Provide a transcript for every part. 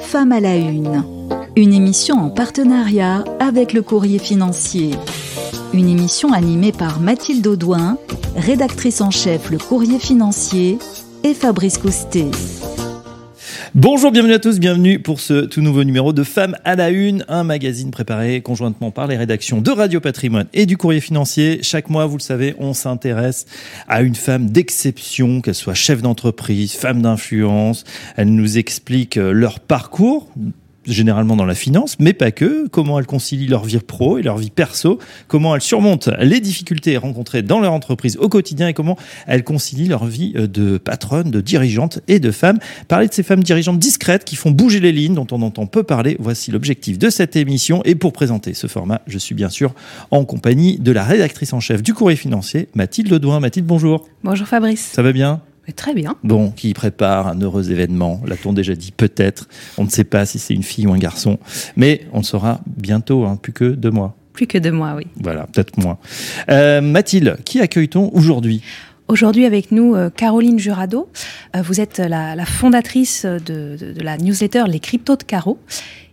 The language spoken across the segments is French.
Femmes à la Une, une émission en partenariat avec le Courrier Financier. Une émission animée par Mathilde Audouin, rédactrice en chef Le Courrier Financier, et Fabrice Coustet. Bonjour, bienvenue à tous, bienvenue pour ce tout nouveau numéro de Femmes à la Une, un magazine préparé conjointement par les rédactions de Radio Patrimoine et du Courrier Financier. Chaque mois, vous le savez, on s'intéresse à une femme d'exception, qu'elle soit chef d'entreprise, femme d'influence. Elle nous explique leur parcours généralement dans la finance, mais pas que, comment elles concilient leur vie pro et leur vie perso, comment elles surmontent les difficultés rencontrées dans leur entreprise au quotidien et comment elles concilient leur vie euh, de patronne, de dirigeante et de femme. Parler de ces femmes dirigeantes discrètes qui font bouger les lignes, dont on entend peu parler, voici l'objectif de cette émission. Et pour présenter ce format, je suis bien sûr en compagnie de la rédactrice en chef du courrier financier, Mathilde Ledouin. Mathilde, bonjour. Bonjour Fabrice. Ça va bien? Très bien. Bon, qui prépare un heureux événement. L'a-t-on déjà dit Peut-être. On ne sait pas si c'est une fille ou un garçon. Mais on le saura bientôt, hein, plus que deux mois. Plus que deux mois, oui. Voilà, peut-être moins. Euh, Mathilde, qui accueille-t-on aujourd'hui? Aujourd'hui avec nous, euh, Caroline Jurado. Euh, vous êtes la, fondatrice de, de, la newsletter Les Cryptos de Caro.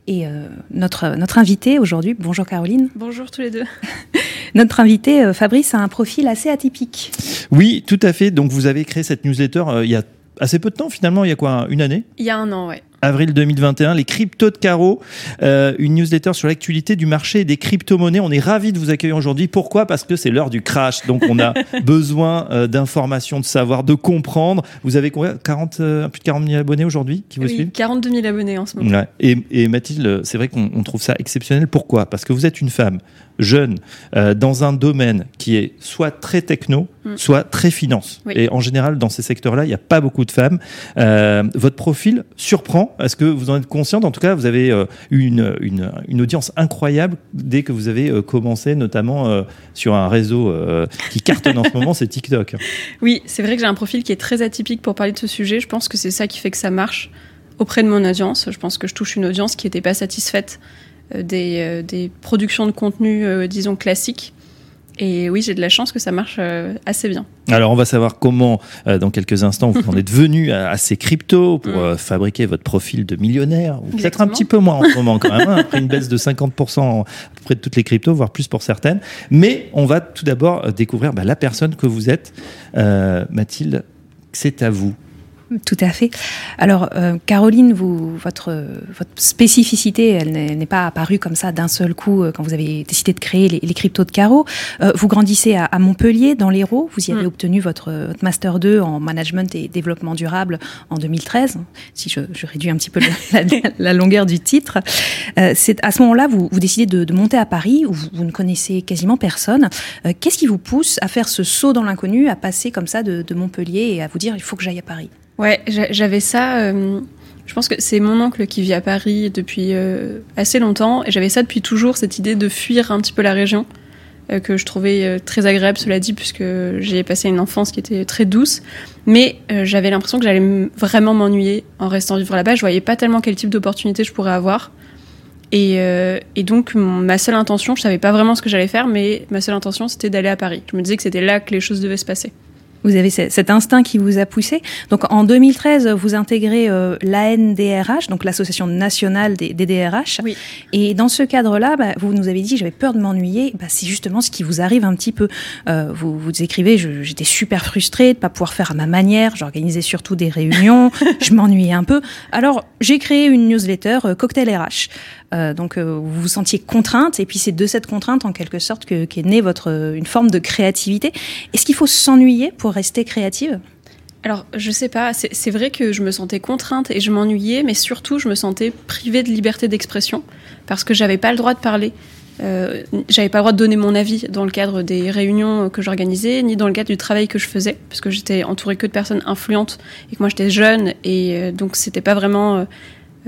Et euh, notre, notre invité aujourd'hui, bonjour Caroline. Bonjour tous les deux. notre invité, euh, Fabrice, a un profil assez atypique. Oui, tout à fait. Donc vous avez créé cette newsletter euh, il y a assez peu de temps finalement, il y a quoi, une année? Il y a un an, ouais avril 2021, les cryptos de Caro, euh, une newsletter sur l'actualité du marché des crypto-monnaies. On est ravis de vous accueillir aujourd'hui. Pourquoi? Parce que c'est l'heure du crash, donc on a besoin euh, d'informations, de savoir, de comprendre. Vous avez combien? 40, euh, plus de 40 000 abonnés aujourd'hui qui vous oui, suivent? 42 000 abonnés en ce moment. Ouais. Et, et, Mathilde, c'est vrai qu'on trouve ça exceptionnel. Pourquoi? Parce que vous êtes une femme jeune euh, dans un domaine qui est soit très techno, mm. soit très finance. Et en général, dans ces secteurs-là, il n'y a pas beaucoup de femmes. Euh, votre profil surprend. Est-ce que vous en êtes consciente En tout cas, vous avez euh, une, une, une, audience incroyable dès que vous avez euh, commencé, notamment euh, sur un réseau qui cartonne en ce moment, c'est TikTok. Oui, c'est vrai que j'ai un profil qui est très atypique pour parler de ce sujet. Je pense que c'est ça qui fait que ça marche auprès de mon audience. Je pense que je touche une audience qui n'était pas satisfaite euh, des, productions de contenu, disons, classiques. Et oui, j'ai de la chance que ça marche assez bien. Alors, on va savoir comment, dans quelques instants, vous en êtes venu à, ces cryptos pour mm. fabriquer votre profil de millionnaire, ou peut-être un petit peu moins en ce moment quand même, hein, après une baisse de 50% à peu près de toutes les cryptos, voire plus pour certaines. Mais on va tout d'abord découvrir bah, la personne que vous êtes. Mathilde, c'est à vous. Tout à fait. Alors, euh, Caroline, vous, votre, votre spécificité, elle n'est pas apparue comme ça d'un seul coup euh, quand vous avez décidé de créer les, les cryptos de Caro. Euh, vous grandissez à, à, Montpellier, dans l'Hérault. Vous y avez mm. obtenu votre, votre, Master 2 en Management et Développement Durable en 2013, si je, je réduis un petit peu la, la, longueur du titre. Euh, C'est à ce moment-là, vous, vous décidez de, de, monter à Paris, où vous, vous ne connaissez quasiment personne. Euh, qu'est-ce qui vous pousse à faire ce saut dans l'inconnu, à passer comme ça de, de Montpellier et à vous dire, il faut que j'aille à Paris? Ouais, j'avais ça. Euh, je pense que c'est mon oncle qui vit à Paris depuis euh, assez longtemps. Et j'avais ça depuis toujours, cette idée de fuir un petit peu la région, euh, que je trouvais très agréable, cela dit, puisque j'ai passé une enfance qui était très douce. Mais j'avais l'impression que j'allais vraiment m'ennuyer en restant vivre là-bas. Je voyais pas tellement quel type d'opportunité je pourrais avoir. Et, donc, ma seule intention, je savais pas vraiment ce que j'allais faire, mais ma seule intention, c'était d'aller à Paris. Je me disais que c'était là que les choses devaient se passer. Vous avez cet instinct qui vous a poussé. Donc en 2013, vous intégrez euh, l'ANDRH, donc l'Association nationale des, des DRH. Oui. Et dans ce cadre-là, bah, vous nous avez dit j'avais peur de m'ennuyer. Bah, c'est justement ce qui vous arrive un petit peu. Euh, vous, vous écrivez j'étais super frustrée de pas pouvoir faire à ma manière. J'organisais surtout des réunions. je m'ennuyais un peu. Alors j'ai créé une newsletter euh, Cocktail RH. Euh, donc euh, vous vous sentiez contrainte, et puis c'est de cette contrainte en quelque sorte que, qu'est née votre euh, une forme de créativité. Est-ce qu'il faut s'ennuyer pour rester créative? Alors, je sais pas, c'est vrai que je me sentais contrainte et je m'ennuyais, mais surtout, je me sentais privée de liberté d'expression parce que j'avais pas le droit de parler. Euh, j'avais pas le droit de donner mon avis dans le cadre des réunions que j'organisais, ni dans le cadre du travail que je faisais, parce que j'étais entourée que de personnes influentes et que moi j'étais jeune, et donc c'était pas vraiment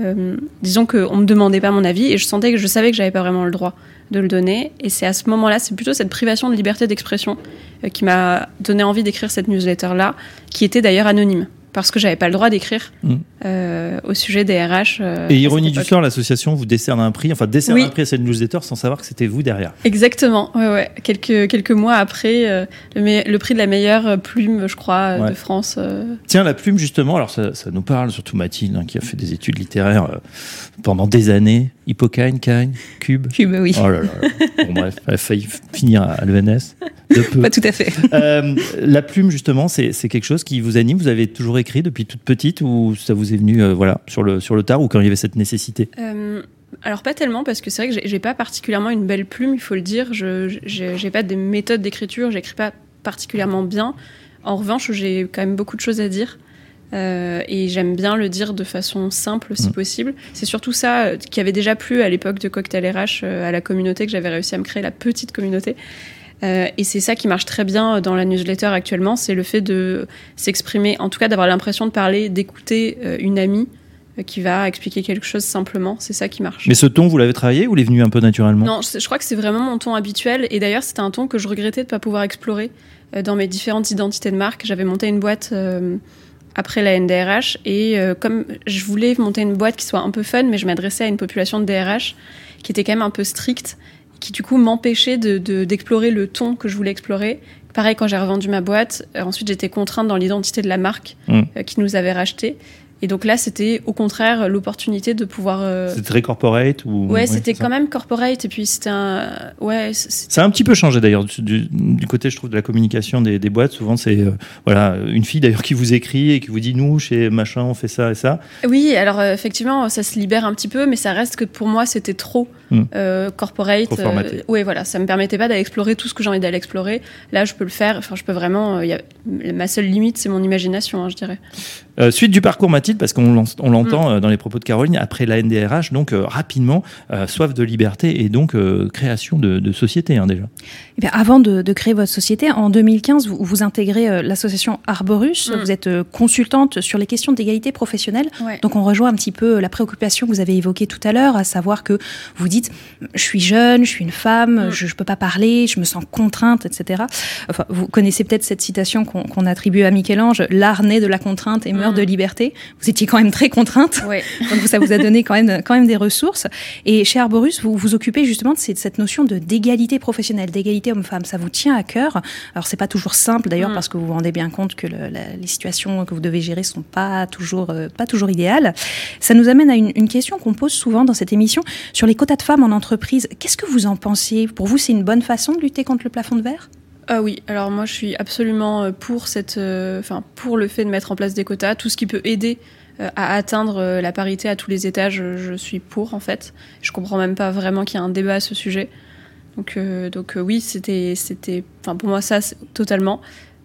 euh, disons qu'on me demandait pas mon avis et je sentais que je savais que j'avais pas vraiment le droit de le donner. Et c'est à ce moment-là, c'est plutôt cette privation de liberté d'expression euh, qui m'a donné envie d'écrire cette newsletter-là, qui était d'ailleurs anonyme. Parce que j'avais pas le droit d'écrire Mm. euh, au sujet des RH. euh, Et ironie du sort, l'association vous décerne un prix, enfin décerne Oui. un prix à cette newsletter sans savoir que c'était vous derrière. Exactement, ouais, ouais. Quelques, quelques mois après, euh, le, prix de la meilleure plume, je crois, Ouais. de France. Tiens, la plume, justement, alors ça, ça nous parle, surtout Mathilde, hein, qui a fait des études littéraires pendant des années. Hippocane, Cube. Cube, oui. Oh là là. là. Bon, bref, elle a failli finir à l'ENS. De peu. Pas tout à fait. Euh, la plume, justement, c'est c'est quelque chose qui vous anime. Vous avez toujours écrit depuis toute petite ou ça vous est venu euh, voilà, sur, le, sur le tard ou quand il y avait cette nécessité? Euh, alors pas tellement parce que c'est vrai que j'ai- pas particulièrement une belle plume, il faut le dire. Je j'ai pas des méthodes d'écriture, j'écris pas particulièrement bien. En revanche, j'ai quand même beaucoup de choses à dire. Euh, et j'aime bien le dire de façon simple si Mm. possible. C'est surtout ça euh, qui avait déjà plu à l'époque de Cocktail RH euh, à la communauté que j'avais réussi à me créer la petite communauté. Et c'est ça qui marche très bien dans la newsletter actuellement, c'est le fait de s'exprimer, en tout cas d'avoir l'impression de parler, d'écouter une amie qui va expliquer quelque chose simplement. C'est ça qui marche. Mais ce ton, vous l'avez travaillé ou il est venu un peu naturellement? Non, je, je crois que c'est vraiment mon ton habituel. Et d'ailleurs, c'était un ton que je regrettais de ne pas pouvoir explorer dans mes différentes identités de marque. J'avais monté une boîte après la NDRH. Et euh, comme je voulais monter une boîte qui soit un peu fun, mais je m'adressais à une population de DRH qui était quand même un peu stricte, qui du coup m'empêchait de- de- d'explorer le ton que je voulais explorer. Pareil, quand j'ai revendu ma boîte, euh, ensuite j'étais contrainte dans l'identité de la marque Mm. euh, qui nous avait racheté. Et donc là, c'était au contraire l'opportunité de pouvoir. euh, C'est très corporate ou Ouais, oui, c'était quand même corporate et puis c'était un. Ouais, Ça a un petit peu changé d'ailleurs du, côté, je trouve, de la communication des, des boîtes. Souvent, c'est euh, voilà une fille d'ailleurs qui vous écrit et qui vous dit nous chez machin on fait ça et ça. Oui, alors euh, effectivement, ça se libère un petit peu, mais ça reste que pour moi, c'était trop Hmm. corporate. Trop oui, voilà, ça me permettait pas d'aller explorer tout ce que j'ai envie d'aller explorer. Là, je peux le faire. Enfin, je peux vraiment. y a- Ma seule limite, c'est mon imagination, hein, je dirais. Euh, suite du parcours Mathilde, parce qu'on l'en- on Mm. l'entend euh, dans les propos de Caroline, après la NDRH, donc euh, rapidement, euh, soif de liberté et donc euh, création de, de société hein, déjà. Eh bien, avant de, de créer votre société, en 2015, vous, vous intégrez euh, l'association Arborus. Mm. Vous êtes euh, consultante sur les questions d'égalité professionnelle. Ouais. Donc, on rejoint un petit peu la préoccupation que vous avez évoquée tout à l'heure, à savoir que vous dites je suis jeune, je suis une femme, Mm. je ne peux pas parler, je me sens contrainte, etc. Enfin, vous connaissez peut-être cette citation qu'on qu'on attribue à Michel-Ange l'art naît de la contrainte et meurt De liberté. Vous étiez quand même très contrainte. Ouais. Donc ça vous a donné quand même, quand même des ressources. Et chez Arborus, vous vous occupez justement de cette, notion de d'égalité professionnelle, d'égalité homme-femme. Ça vous tient à cœur. Alors c'est pas toujours simple d'ailleurs Mm. parce que vous vous rendez bien compte que le- la- les situations que vous devez gérer sont pas toujours euh, pas toujours idéales. Ça nous amène à une, une question qu'on pose souvent dans cette émission sur les quotas de femmes en entreprise. Qu'est-ce que vous en pensez Pour vous, c'est une bonne façon de lutter contre le plafond de verre? Ah oui, alors moi je suis absolument euh, pour cette, euh, enfin pour le fait de mettre en place des quotas, tout ce qui peut aider euh, à atteindre la parité à tous les étages, je suis pour en fait. Je comprends même pas vraiment qu'il y ait un débat à ce sujet. Donc, donc oui, c'était, pour moi ça totalement.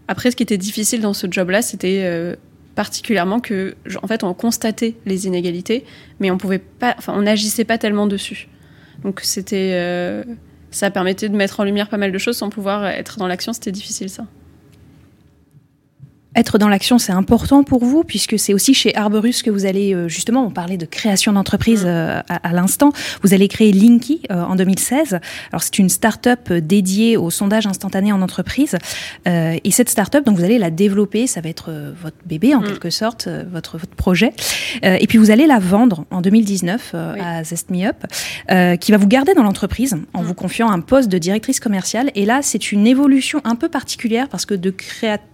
Après, ce qui était difficile dans ce job-là, c'était particulièrement que, en fait, on constatait les inégalités, mais on pouvait pas, enfin, on n'agissait pas tellement dessus. Donc c'était, ça permettait de mettre en lumière pas mal de choses sans pouvoir être dans l'action. C'était difficile ça. Être dans l'action, c'est important pour vous, puisque c'est aussi chez Arborus que vous allez, euh, justement, on parlait de création d'entreprise euh, à, à l'instant, vous allez créer Linky euh, en 2016. Alors c'est une start-up dédiée au sondage instantané en entreprise. Euh, et cette start-up, donc vous allez la développer, ça va être euh, votre bébé en Mm. quelque sorte, votre, votre projet. Et puis vous allez la vendre en 2019 euh, Oui. à Zest Me Up, qui va vous garder dans l'entreprise en Mm. vous confiant un poste de directrice commerciale. Et là, c'est une évolution un peu particulière parce que de créatrice,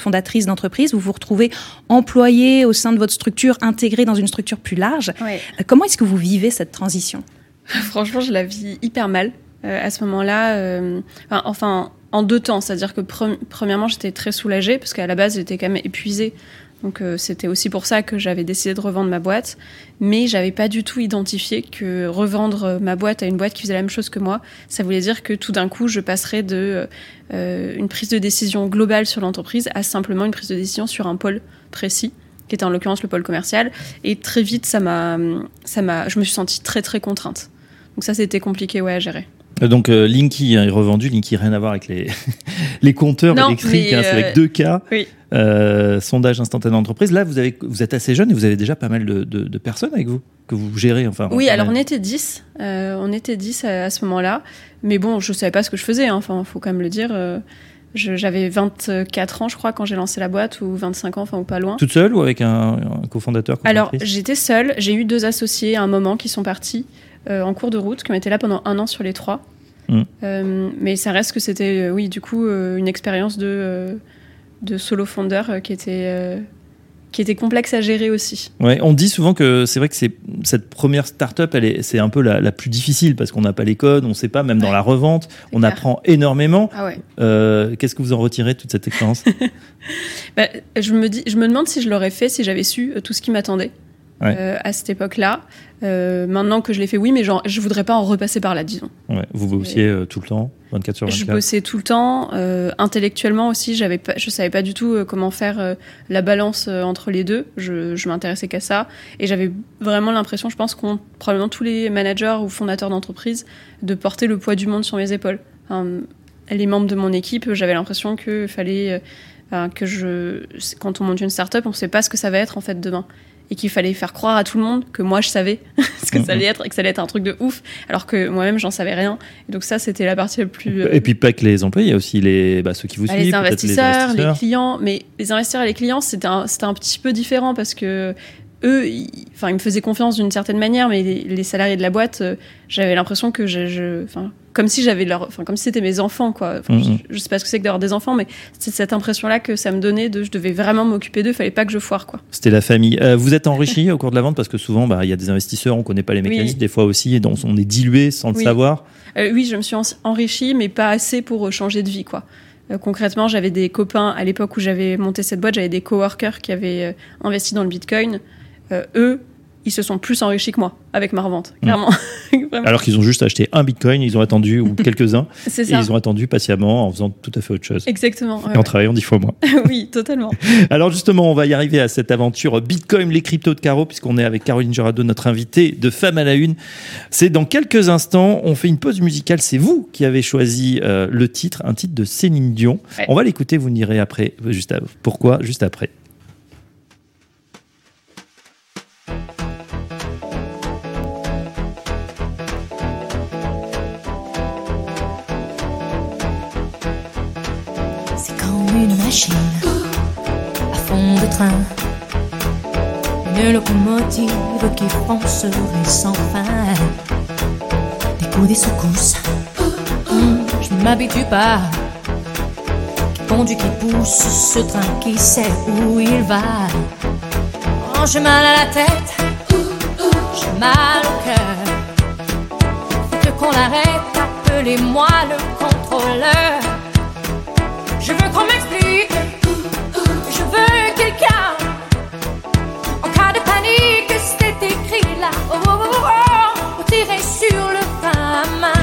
fondatrice d'entreprise, vous vous retrouvez employée au sein de votre structure, intégrée dans une structure plus large. Ouais. Euh, Comment est-ce que vous vivez cette transition? Franchement, je la vis hyper mal euh, à ce moment-là. euh, enfin, enfin, en deux temps. C'est-à-dire que pre- premièrement, j'étais très soulagée parce qu'à la base, j'étais quand même épuisée. Donc euh, c'était aussi pour ça que j'avais décidé de revendre ma boîte. Mais j'avais pas du tout identifié que revendre ma boîte à une boîte qui faisait la même chose que moi, ça voulait dire que tout d'un coup, je passerais de euh, une prise de décision globale sur l'entreprise à simplement une prise de décision sur un pôle précis qui était en l'occurrence le pôle commercial. Et très vite, ça m'a, ça m'a, je me suis sentie très très contrainte. Donc ça, c'était compliqué ouais, à gérer. Euh, Donc euh, Linky est revendu, Linky rien à voir avec les, les compteurs Non, électriques, hein, c'est avec euh, deux K. oui. Euh, sondage instantané d'entreprise. Là, vous, avez, vous êtes assez jeune et vous avez déjà pas mal de, de- de personnes avec vous que vous gérez. Enfin, Oui, alors on était 10. euh, on était 10 à, à ce moment-là. Mais bon, je savais pas ce que je faisais. hein. Enfin, faut quand même le dire. J'avais 24 ans, je crois, quand j'ai lancé la boîte, ou 25 ans, enfin, ou pas loin. Toute seule ou avec un, un cofondateur Alors, j'étais seule. J'ai eu deux associés à un moment qui sont partis en cours de route, qui ont été là pendant un an sur les trois. Mm. Euh, mais ça reste que c'était, oui, du coup, une expérience de, de solo founder qui était qui était complexe à gérer aussi. Ouais, on dit souvent que c'est vrai que c'est cette première startup, elle est, c'est un peu la, plus difficile parce qu'on n'a pas les codes, on ne sait pas, même dans la revente, on apprend énormément. Ah ouais. euh, qu'est-ce que vous en retirez de toute cette expérience? Bah, je me dis, je me demande si je l'aurais fait si j'avais su euh, tout ce qui m'attendait. Euh, à cette époque-là. Euh, maintenant que je l'ai fait, oui, mais genre, je voudrais pas en repasser par là, disons. Ouais, vous bossiez euh, tout le temps, 24 sur 24 Je bossais tout le temps. intellectuellement aussi, j'avais pas, je savais pas du tout comment faire la balance entre les deux. Je, je m'intéressais qu'à ça. Et j'avais vraiment l'impression, je pense, qu'on probablement tous les managers ou fondateurs d'entreprise, de porter le poids du monde sur mes épaules. les membres de mon équipe, j'avais l'impression qu'il fallait que je, quand on monte une startup, on sait pas ce que ça va être en fait demain et qu'il fallait faire croire à tout le monde que moi je savais ce que ça allait être et que ça allait être un truc de ouf, alors que moi-même j'en savais rien. Et donc ça, c'était la partie la plus. Et puis pas que les employés, il y a aussi les, bah, ceux qui vous bah, suivent. Les investisseurs, les, clients. Mais les investisseurs et les clients, c'était un, un petit peu différent parce que eux, ils, enfin, ils me faisaient confiance d'une certaine manière, mais les, salariés de la boîte, euh, j'avais l'impression que je, je comme si j'avais leur, enfin, comme si c'était mes enfants, quoi. Mm-hmm. je, sais pas ce que c'est que d'avoir des enfants, mais c'est cette impression-là que ça me donnait de, je devais vraiment m'occuper d'eux, fallait pas que je foire, quoi. C'était la famille. Euh, vous êtes enrichi au cours de la vente? Parce que souvent, bah, il y a des investisseurs, on connaît pas les mécanismes, des fois aussi, et donc on est dilué sans le savoir. Euh, oui, je me suis enrichi, mais pas assez pour changer de vie, quoi. concrètement, j'avais des copains à l'époque où j'avais monté cette boîte, j'avais des coworkers qui avaient investi dans le Bitcoin. eux, ils se sont plus enrichis que moi avec ma revente, mm. clairement. Alors qu'ils ont juste acheté un bitcoin, ils ont attendu, ou quelques-uns, et ils ont attendu patiemment en faisant tout à fait autre chose. Exactement. et en travaillant dix fois moins. oui, totalement. Alors justement, on va y arriver à cette aventure Bitcoin, les cryptos de Caro, puisqu'on est avec Caroline Jurado, notre invitée de Femme à la Une. C'est dans quelques instants, on fait une pause musicale. C'est vous qui avez choisi euh, le titre, un titre de Céline Dion. On va l'écouter, vous me direz après, juste pourquoi, juste après. À fond de train. Une locomotive qui foncerait sans fin. Des coups, des secousses. Hum, je m'habitue pas. Qui conduit, qui pousse ce train qui sait où il va. Oh, j'ai mal à la tête. J'ai mal au cœur. Faut qu'on arrête. Appelez-moi le contrôleur. Je veux quelqu'un. En cas de panique, c'est écrit là. Oh, oh, oh, oh, sur le frein à main.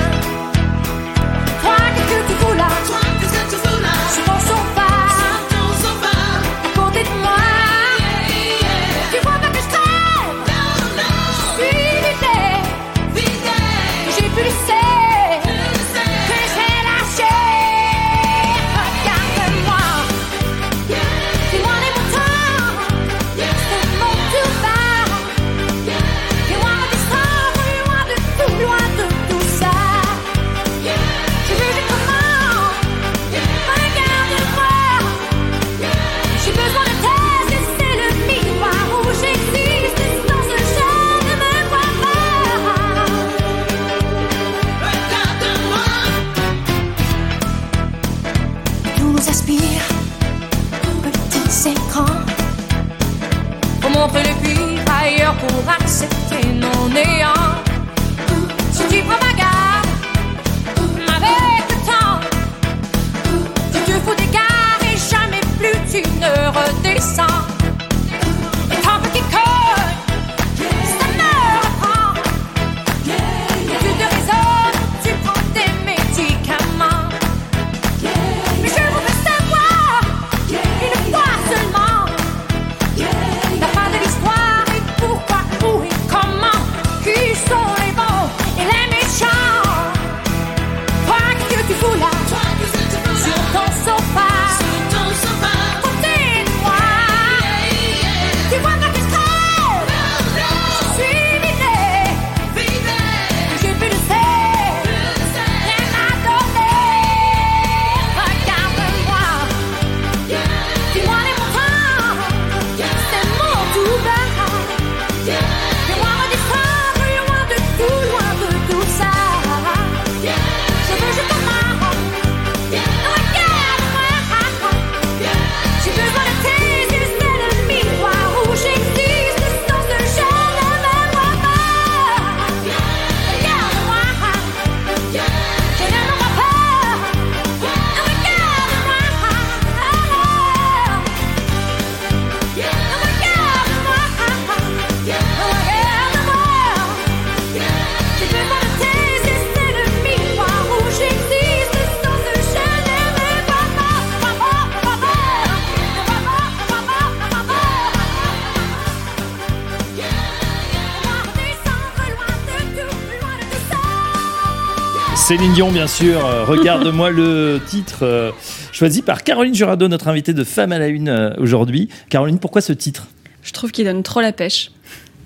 Céline Dion, bien sûr. Euh, Regarde-moi le titre euh, choisi par Caroline Jurado, notre invitée de Femme à la Une euh, aujourd'hui. Caroline, pourquoi ce titre? Je trouve qu'il donne trop la pêche.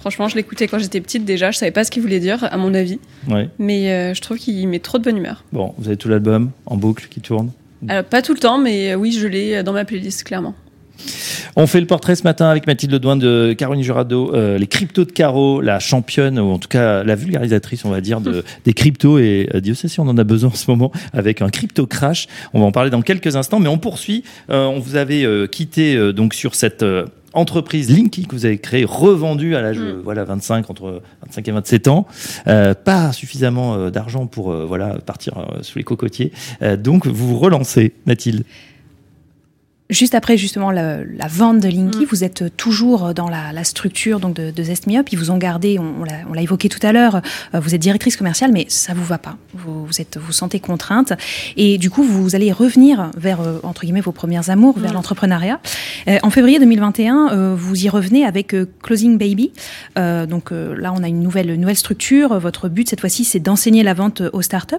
Franchement, je l'écoutais quand j'étais petite déjà. Je savais pas ce qu'il voulait dire, à mon avis. Ouais. Mais euh, je trouve qu'il met trop de bonne humeur. Bon, vous avez tout l'album en boucle qui tourne? Alors, pas tout le temps, mais oui, je l'ai dans ma playlist, clairement. On fait le portrait ce matin avec Mathilde Douin de Caroline Jurado, euh, les cryptos de Caro, la championne, ou en tout cas la vulgarisatrice, on va dire, de, des cryptos. Et euh, Dieu sait si on en a besoin en ce moment avec un crypto crash. On va en parler dans quelques instants, mais on poursuit. Euh, on vous avait quitté donc sur cette entreprise Linky que vous avez créée, revendue à l'âge Mm. euh, voilà 25 entre 25 et 27 ans, euh, pas suffisamment euh, d'argent pour euh, voilà partir sous les cocotiers. Donc vous vous relancez, Mathilde? Juste après justement la, la vente de Linky, Mm. vous êtes toujours dans la, la structure donc de, de Zest Me Up. Ils vous ont gardé, on, on l'a- évoqué tout à l'heure. euh, vous êtes directrice commerciale, mais ça vous va pas. Vous vous êtes vous sentez contrainte et du coup vous allez revenir vers euh, entre guillemets vos premières amours, vers Mm. l'entrepreneuriat. Euh, en février 2021, euh, vous y revenez avec euh, Closing Baby. Euh, donc euh, là, on a une nouvelle une nouvelle structure. Votre but cette fois-ci, c'est d'enseigner la vente aux startups.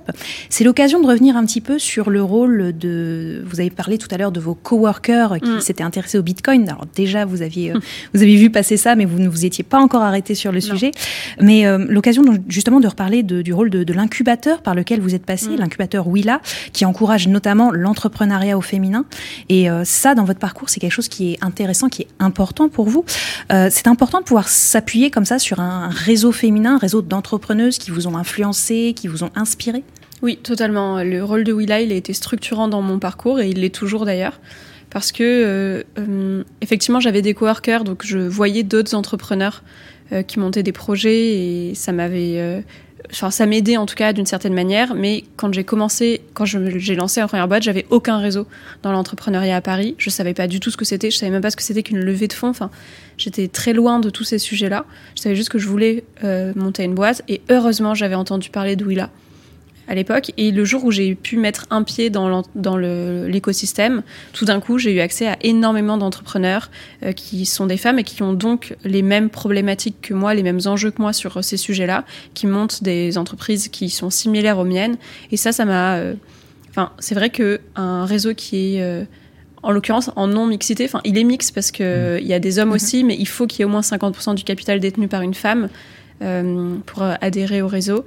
C'est l'occasion de revenir un petit peu sur le rôle de. Vous avez parlé tout à l'heure de vos coworkers qui Mm. s'étaient intéressés au Bitcoin. Alors déjà, vous aviez euh, vous avez vu passer ça, mais vous ne vous étiez pas encore arrêté sur le Non. sujet. Mais euh, l'occasion justement de reparler de- du rôle de, de l'incubateur par lequel vous êtes passé, Mm. l'incubateur Willa, qui encourage notamment l'entrepreneuriat au féminin. Et euh, ça, dans votre parcours, c'est quelque chose qui est intéressant, qui est important pour vous. C'est important de pouvoir s'appuyer comme ça sur un, un réseau féminin, un réseau d'entrepreneuses qui vous ont influencé, qui vous ont inspiré. Oui, totalement. Le rôle de Willa, il a été structurant dans mon parcours et il l'est toujours d'ailleurs. Parce que, euh, euh, effectivement, j'avais des coworkers, donc je voyais d'autres entrepreneurs euh, qui montaient des projets et ça m'avait. Enfin, ça m'aidait en tout cas d'une certaine manière, mais quand j'ai commencé, quand j'ai lancé la première boîte, j'avais aucun réseau dans l'entrepreneuriat à Paris. Je savais pas du tout ce que c'était, je savais même pas ce que c'était qu'une levée de fonds. Enfin, j'étais très loin de tous ces sujets-là. Je savais juste que je voulais monter une boîte et heureusement, j'avais entendu parler de Willa à l'époque. Et le jour où j'ai pu mettre un pied dans l'écosystème, tout d'un coup, j'ai eu accès à énormément d'entrepreneurs euh, qui sont des femmes et qui ont donc les mêmes problématiques que moi, les mêmes enjeux que moi sur euh, ces sujets-là, qui montent des entreprises qui sont similaires aux miennes. Et ça, ça m'a... euh, Enfin, c'est vrai que un réseau qui est... euh, en l'occurrence, en non-mixité, enfin, il est mix parce que il y a des hommes Mhm. aussi, mais il faut qu'il y ait au moins 50% du capital détenu par une femme euh, pour adhérer au réseau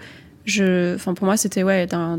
je, enfin pour moi, c'était ouais, d'un-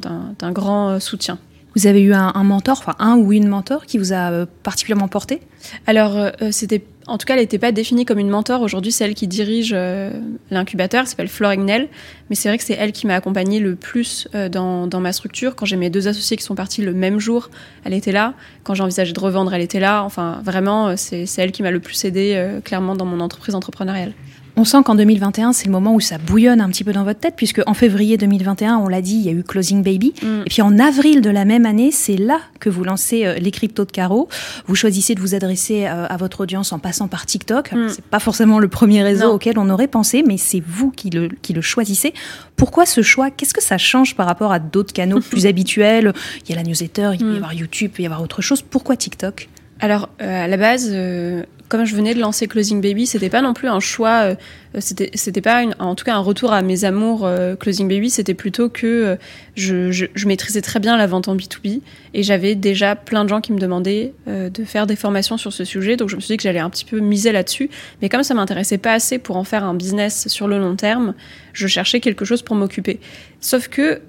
grand euh, soutien. Vous avez eu un, un mentor, enfin un ou une mentor qui vous a euh, particulièrement porté? Alors, euh, c'était, en tout cas, elle n'était pas définie comme une mentor. Aujourd'hui, c'est elle qui dirige euh, l'incubateur, elle s'appelle Flore Ignel. Mais c'est vrai que c'est elle qui m'a accompagnée le plus euh, dans, dans ma structure. Quand j'ai mes deux associés qui sont partis le même jour, elle était là. Quand j'ai envisagé de revendre, elle était là. Enfin, vraiment, c'est elle qui m'a le plus aidé, euh, clairement, dans mon entreprise entrepreneuriale. On sent qu'en 2021, c'est le moment où ça bouillonne un petit peu dans votre tête, puisque en février 2021, on l'a dit, il y a eu Closing Baby. Mm. Et puis en avril de la même année, c'est là que vous lancez euh, les cryptos de Caro. Vous choisissez de vous adresser euh, à votre audience en passant par TikTok. Mm. C'est pas forcément le premier réseau Non. auquel on aurait pensé, mais c'est vous qui le, qui le choisissez. Pourquoi ce choix? Qu'est-ce que ça change par rapport à d'autres canaux plus habituels? Il y a la newsletter, il peut y Mm. avoir YouTube, il peut y avoir autre chose. Pourquoi TikTok? Alors, euh, à la base, euh, comme je venais de lancer Closing Baby, c'était pas non plus un choix, euh, c'était pas en tout cas un retour à mes amours euh, Closing Baby, c'était plutôt que euh, je, maîtrisais très bien la vente en B2B et j'avais déjà plein de gens qui me demandaient de faire des formations sur ce sujet, donc je me suis dit que j'allais un petit peu miser là-dessus, mais comme ça m'intéressait pas assez pour en faire un business sur le long terme, je cherchais quelque chose pour m'occuper. Sauf que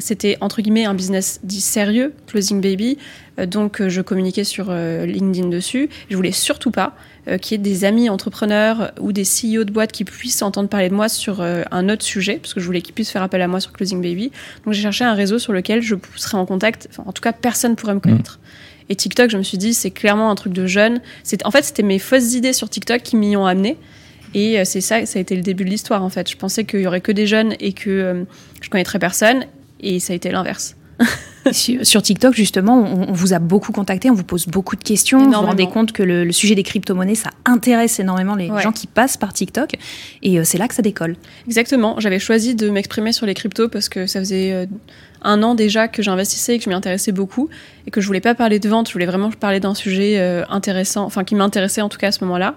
c'était entre guillemets un business dit sérieux, Closing Baby, euh, donc euh, je communiquais sur euh, LinkedIn dessus. Je voulais surtout pas qu'il y ait des amis entrepreneurs ou des CEO de boîtes qui puissent entendre parler de moi sur un autre sujet, parce que je voulais qu'ils puissent faire appel à moi sur Closing Baby. Donc j'ai cherché un réseau sur lequel je serais en contact. Enfin, en tout cas, personne pourrait me connaître. Et TikTok, je me suis dit, c'est clairement un truc de jeune. C'est en fait, c'était mes fausses idées sur TikTok qui m'y ont amené. Et c'est ça, ça a été le début de l'histoire en fait. Je pensais qu'il y aurait que des jeunes et que euh, je connaîtrais personne, et ça a été l'inverse. sur, TikTok, justement, on, vous a beaucoup contacté, on vous pose beaucoup de questions. Vous vous rendez compte que le, le sujet des crypto-monnaies, ça intéresse énormément les Ouais. gens qui passent par TikTok. Et euh, c'est là que ça décolle. Exactement. J'avais choisi de m'exprimer sur les cryptos parce que ça faisait euh, un an déjà que j'investissais et que je m'y intéressais beaucoup et que je voulais pas parler de vente, je voulais vraiment parler d'un sujet euh, intéressant, enfin qui m'intéressait en tout cas à ce moment-là.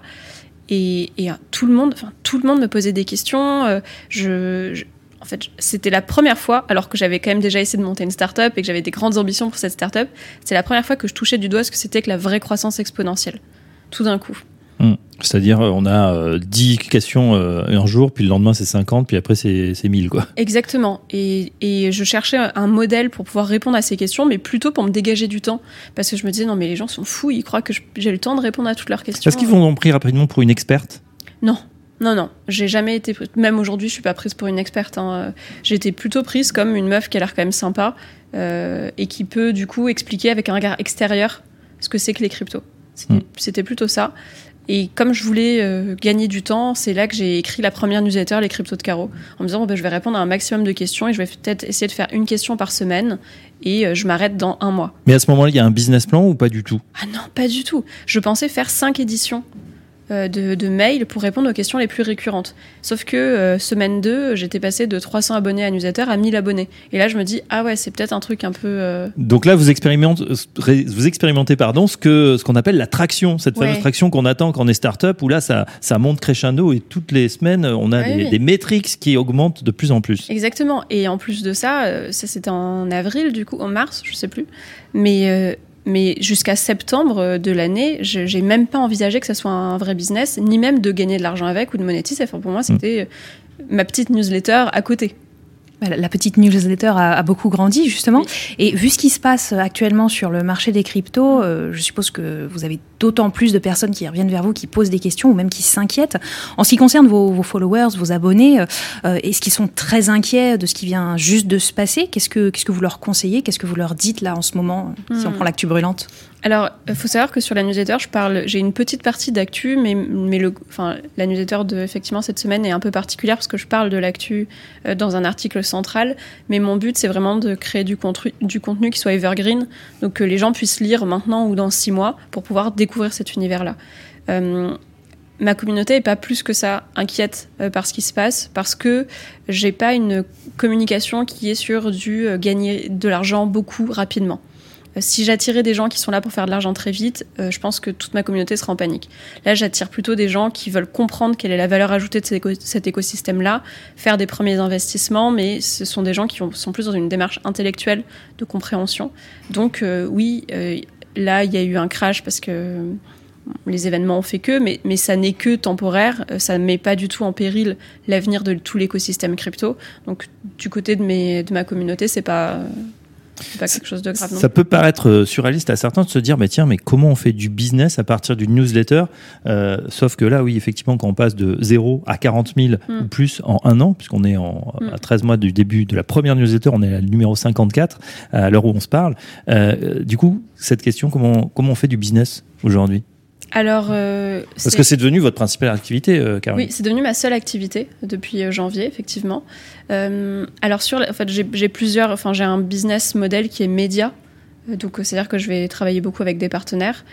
Et, et, euh, tout le monde, enfin tout le monde me posait des questions. je, je- en fait, c'était la première fois, alors que j'avais quand même déjà essayé de monter une startup et que j'avais des grandes ambitions pour cette startup, c'est la première fois que je touchais du doigt ce que c'était que la vraie croissance exponentielle. Tout d'un coup. Hmm. C'est-à-dire, euh, on a euh, 10 questions euh, un jour, puis le lendemain c'est 50, puis après c'est c'est 1000, quoi. Exactement. Et, et je cherchais un modèle pour pouvoir répondre à ces questions, mais plutôt pour me dégager du temps. Parce que je me disais, non, mais les gens sont fous, ils croient que j'ai le temps de répondre à toutes leurs questions. Est-ce qu'ils vous ont pris rapidement pour une experte? Non. Non, non, j'ai jamais été. Même aujourd'hui, je suis pas prise pour une experte. hein. J'ai été plutôt prise comme une meuf qui a l'air quand même sympa euh, et qui peut du coup expliquer avec un regard extérieur ce que c'est que les cryptos. C'était Mm. c'était plutôt ça. Et comme je voulais euh, gagner du temps, c'est là que j'ai écrit la première newsletter, les cryptos de carreau, en me disant bon, ben, je vais répondre à un maximum de questions et je vais peut-être essayer de faire une question par semaine et euh, je m'arrête dans un mois. Mais à ce moment-là, il y a un business plan ou pas du tout? Ah non, pas du tout. Je pensais faire cinq éditions de, de mails pour répondre aux questions les plus récurrentes. Sauf que euh, semaine 2, j'étais passée de 300 abonnés à newsletter à 1000 abonnés. Et là, je me dis, ah ouais, c'est peut-être un truc un peu... euh, Donc là, vous expérimentez, vous expérimentez pardon, ce que ce qu'on appelle la traction, cette fameuse traction qu'on attend quand on est start-up, où là, ça, ça monte crescendo et toutes les semaines, on a Ouais, des, oui. des métriques qui augmentent de plus en plus. Exactement. Et en plus de ça, euh, ça c'était en avril, du coup, en mars, je sais plus. Mais, euh, mais jusqu'à septembre euh, de l'année, je- j'ai même pas envisagé que ça soit un vrai business, ni même de gagner de l'argent avec ou de monétiser. Enfin, pour moi, c'était euh, ma petite newsletter à côté. La la petite newsletter a, a beaucoup grandi justement. Et vu ce qui se passe actuellement sur le marché des cryptos, euh, je suppose que vous avez d'autant plus de personnes qui reviennent vers vous, qui posent des questions ou même qui s'inquiètent. En ce qui concerne vos, vos followers, vos abonnés, euh, euh, est-ce qu'ils sont très inquiets de ce qui vient juste de se passer? Qu'est-ce que vous leur conseillez? Qu'est-ce que vous leur dites là en ce moment, si on Hmm. prend l'actu brûlante? Alors, il faut savoir que sur la newsletter, je parle, j'ai une petite partie d'actu, mais, mais le, enfin, la newsletter de effectivement cette semaine est un peu particulière parce que je parle de l'actu euh, dans un article central. Mais mon but, c'est vraiment de créer du contenu, qui soit evergreen, donc que les gens puissent lire maintenant ou dans six mois pour pouvoir découvrir cet univers-là. Euh, ma communauté est pas plus que ça inquiète euh, par ce qui se passe parce que j'ai pas une communication qui est sur du euh, gagner de l'argent beaucoup rapidement. Euh, Si j'attirais des gens qui sont là pour faire de l'argent très vite, euh, je pense que toute ma communauté serait en panique. Là, j'attire plutôt des gens qui veulent comprendre quelle est la valeur ajoutée de cet, éco- cet écosystème-là, faire des premiers investissements, mais ce sont des gens qui ont- sont plus dans une démarche intellectuelle de compréhension. Donc euh, oui, là, il y a eu un crash parce que les événements ont fait que, mais, ça n'est que temporaire, ça ne met pas du tout en péril l'avenir de tout l'écosystème crypto. Donc du côté de, ma communauté, c'est pas... c'est pas quelque chose de grave non Ça peut paraître euh, surréaliste à certains de se dire, mais tiens, mais comment on fait du business à partir d'une newsletter Euh, Sauf que là, oui, effectivement, quand on passe de 0 à 40 000 Mm. ou plus en un an, puisqu'on est en, Mm. à 13 mois du début de la première newsletter, on est à numéro 54 à l'heure où on se parle. Euh, du coup, cette question, comment, comment on fait du business aujourd'hui? Alors, euh, Parce que c'est devenu votre principale activité, euh, Caroline. oui, c'est devenu ma seule activité depuis euh, janvier, effectivement. Euh, alors sur, en fait, j'ai plusieurs, enfin j'ai un business model qui est média, Euh, donc c'est-à-dire que je vais travailler beaucoup avec des partenaires.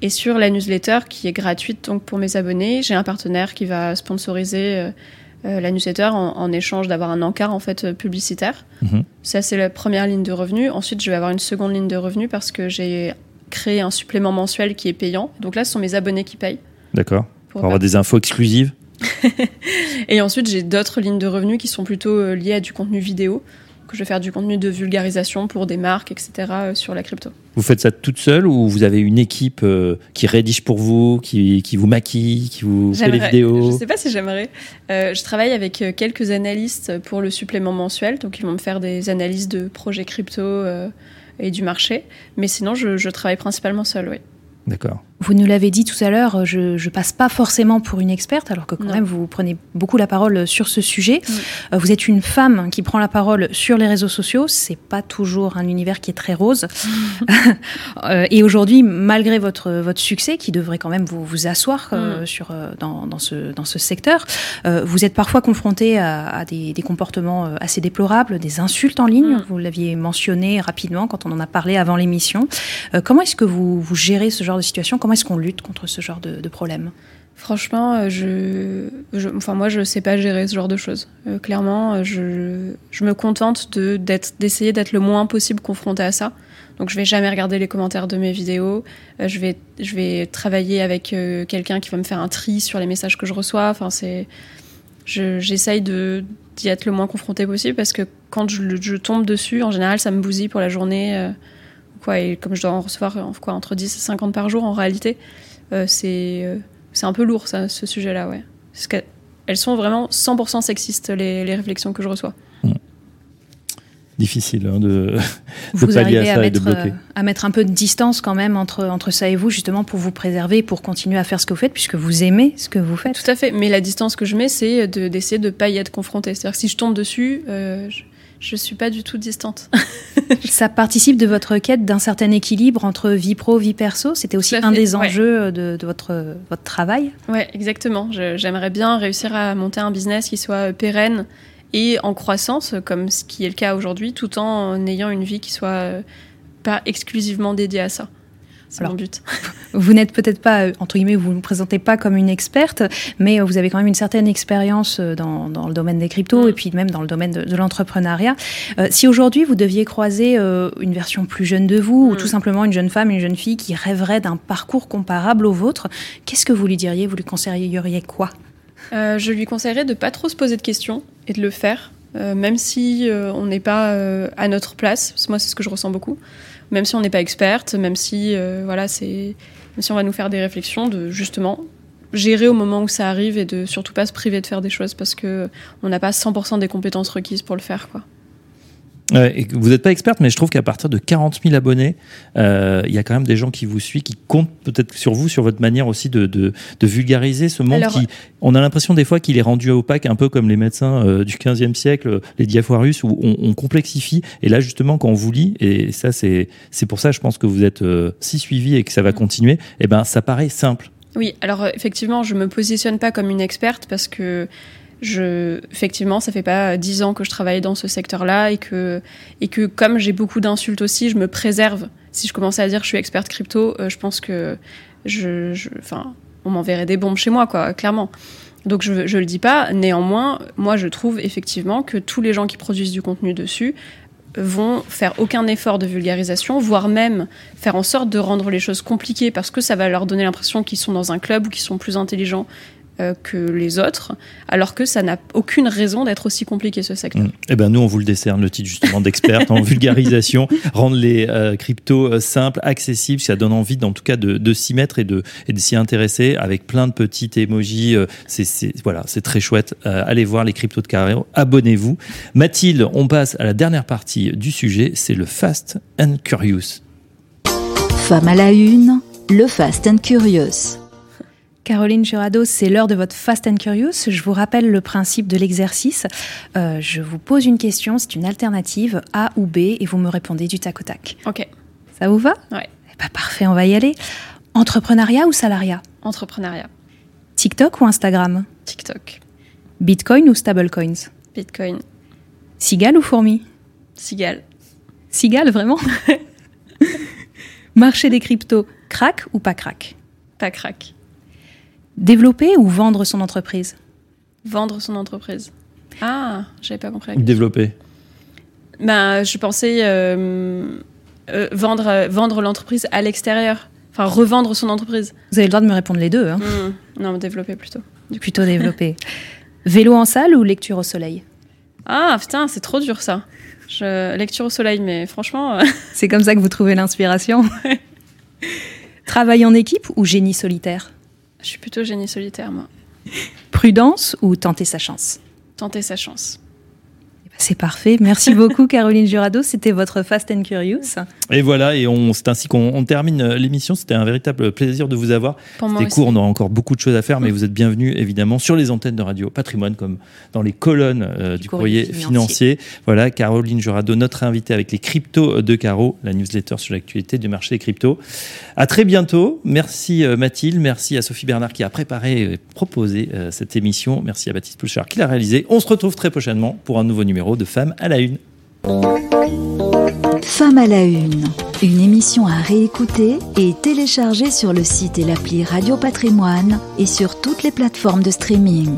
Et sur la newsletter qui est gratuite donc pour mes abonnés, j'ai un partenaire qui va sponsoriser la newsletter en, en échange d'avoir un encart en fait publicitaire. Mhm. Ça c'est la première ligne de revenus. Ensuite, je vais avoir une seconde ligne de revenus parce que j'ai créé un supplément mensuel qui est payant. Donc là, ce sont mes abonnés qui payent. D'accord. pour Pour avoir des infos exclusives. Et ensuite, j'ai d'autres lignes de revenus qui sont plutôt euh, liées à du contenu vidéo, je vais faire du contenu de vulgarisation pour des marques, etc. euh, sur la crypto. Vous faites ça toute seule ou vous avez une équipe euh, qui rédige pour vous, qui, qui vous maquille, qui vous fait les vidéos Je sais pas si j'aimerais. Euh, je travaille avec quelques analystes pour le supplément mensuel, donc ils vont me faire des analyses de projets crypto euh, et du marché. Mais sinon, je, je travaille principalement seule, oui. D'accord. Vous nous l'avez dit tout à l'heure, je, je passe pas forcément pour une experte, alors que quand Non. même vous prenez beaucoup la parole sur ce sujet. Euh, Vous êtes une femme qui prend la parole sur les réseaux sociaux. C'est pas toujours un univers qui est très rose. Euh, et aujourd'hui, malgré votre votre succès, qui devrait quand même vous vous asseoir euh, Mm. sur euh, dans, dans ce dans ce secteur, euh, vous êtes parfois confronté à, à des, des comportements euh, assez déplorables, des insultes en ligne. Mm. Vous l'aviez mentionné rapidement quand on en a parlé avant l'émission. Euh, comment est-ce que vous, vous gérez ce genre de situation? Comment est-ce qu'on lutte contre ce genre de, de problème? Franchement, euh, je, je- enfin moi, je sais pas gérer ce genre de choses. Euh, clairement, euh, je, me contente d'être, d'essayer d'être le moins possible confronté à ça. Donc, je vais jamais regarder les commentaires de mes vidéos. Je vais, je vais travailler avec quelqu'un qui va me faire un tri sur les messages que je reçois. Enfin, c'est, je- j'essaye d'y être le moins confronté possible parce que quand je, je tombe dessus, en général, ça me bousille pour la journée. Quoi, et comme je dois en recevoir euh, quoi, entre 10 et 50 par jour, en réalité, euh, c'est euh, c'est un peu lourd, ça, ce sujet-là, ouais. Parce qu'elles sont vraiment 100% sexistes, les, les réflexions que je reçois. Difficile hein, de, de Vous pallier arrivez à à, ça et de mettre, bloquer. euh, à mettre un peu de distance quand même entre, entre ça et vous, justement pour vous préserver, pour continuer à faire ce que vous faites, puisque vous aimez ce que vous faites. Tout à fait, mais la distance que je mets, c'est de- d'essayer de ne pas y être confrontée. C'est-à-dire que si je tombe dessus, euh, je ne suis pas du tout distante. Ça participe de votre quête d'un certain équilibre entre vie pro, vie perso? C'était aussi un fait, des ouais. enjeux de, de votre, votre travail? Ouais, exactement. Je- J'aimerais bien réussir à monter un business qui soit euh, pérenne et en croissance, comme ce qui est le cas aujourd'hui, tout en ayant une vie qui soit euh, pas exclusivement dédiée à ça. C'est mon but. Vous n'êtes peut-être pas, euh, entre guillemets, vous ne vous présentez pas comme une experte, mais euh, vous avez quand même une certaine expérience euh, dans, dans le domaine des cryptos et puis même dans le domaine de, de l'entrepreneuriat. Euh, si aujourd'hui vous deviez croiser euh, une version plus jeune de vous, ou Mm. tout simplement une jeune femme, une jeune fille qui rêverait d'un parcours comparable au vôtre, qu'est-ce que vous lui diriez? Vous lui conseilleriez quoi? Euh, je lui conseillerais de pas trop se poser de questions et de le faire, même si on n'est pas à notre place. Parce que moi, c'est ce que je ressens beaucoup. Même si on n'est pas experte, même si euh, voilà, c'est, si on va nous faire des réflexions, de justement gérer au moment où ça arrive et de surtout pas se priver de faire des choses parce que on n'a pas 100% des compétences requises pour le faire, quoi. Ouais, vous n'êtes pas experte, mais je trouve qu'à partir de 40 000 abonnés, euh, il y a quand même des gens qui vous suivent, qui comptent peut-être sur vous, sur votre manière aussi de, de, de vulgariser ce monde Alors- qui, on a l'impression des fois qu'il est rendu opaque, un peu comme les médecins euh, du 15e siècle, les diafoirus, où on, on complexifie. Et là, justement, quand on vous lit, et ça, c'est, c'est pour ça, je pense que vous êtes euh, si suivi et que ça va continuer, et ben, ça paraît simple. Oui, alors effectivement, je me positionne pas comme une experte parce que effectivement, ça fait pas dix ans que je travaille dans ce secteur-là et que, et que comme j'ai beaucoup d'insultes aussi, je me préserve. Si je commençais à dire que je suis experte crypto, euh, je pense que je- enfin, on m'enverrait des bombes chez moi, quoi, clairement. Donc je, je le dis pas. Néanmoins, moi, je trouve effectivement que tous les gens qui produisent du contenu dessus vont faire aucun effort de vulgarisation, voire même faire en sorte de rendre les choses compliquées parce que ça va leur donner l'impression qu'ils sont dans un club ou qu'ils sont plus intelligents euh, que les autres, alors que ça n'a aucune raison d'être aussi compliqué ce secteur. Mm. Eh ben nous, on vous le décerne le titre justement d'experte en vulgarisation, rendre les euh, cryptos euh, simples, accessibles. Ça donne envie, en tout cas, de, de s'y mettre et de, et de s'y intéresser avec plein de petites emojis. euh, c'est, c'est- voilà, c'est très chouette. Euh, allez voir les cryptos de Carrero. Abonnez-vous. Mathilde, on passe à la dernière partie du sujet. C'est le Fast and Curious. Femme à la une, le Fast and Curious. Caroline Jurado, c'est l'heure de votre Fast and Curious. Je vous rappelle le principe de l'exercice. Euh, je vous pose une question, c'est une alternative A ou B, et vous me répondez du tac au tac. Ok, Ça vous va? Ouais. Eh ben, parfait, on va y aller. Entrepreneuriat ou salariat? Entrepreneuriat, TikTok ou Instagram? TikTok, Bitcoin ou stablecoins? Bitcoin, Cigale ou fourmi? Cigale, Cigale, vraiment? Marché des cryptos, crack ou pas crack? Pas crack, Développer ou vendre son entreprise vendre son entreprise. Ah, j'avais pas compris. Développer. Ben, je pensais euh, euh, vendre, euh, vendre l'entreprise à l'extérieur, enfin revendre son entreprise. Vous avez le droit de me répondre les deux. Hein. Hmm, Non, développer plutôt. Plutôt développer. Vélo en salle ou lecture au soleil Ah putain, c'est trop dur ça. Je... Lecture au soleil, mais franchement, C'est comme ça que vous trouvez l'inspiration Travail en équipe ou génie solitaire je suis plutôt génie solitaire, moi. Prudence ou tenter sa chance? Tenter sa chance. C'est parfait. Merci beaucoup, Caroline Jurado. C'était votre Fast and Curious. Et voilà, et on, c'est ainsi qu'on on termine euh, l'émission. C'était un véritable plaisir de vous avoir. Pour C'était court, on aura encore beaucoup de choses à faire, mais vous êtes bienvenus évidemment sur les antennes de Radio Patrimoine, comme dans les colonnes euh, du, courrier, courrier financier. Voilà, Caroline Jurado, notre invitée avec les cryptos de Caro, la newsletter sur l'actualité du marché des cryptos. À très bientôt. Merci euh, Mathilde, merci à Sophie Bernard qui a préparé et proposé euh, cette émission. Merci à Baptiste Pouchard qui l'a réalisé. On se retrouve très prochainement pour un nouveau numéro de Femmes à la Une. Femme à la une, une émission à réécouter et télécharger sur le site et l'appli Radio Patrimoine et sur toutes les plateformes de streaming.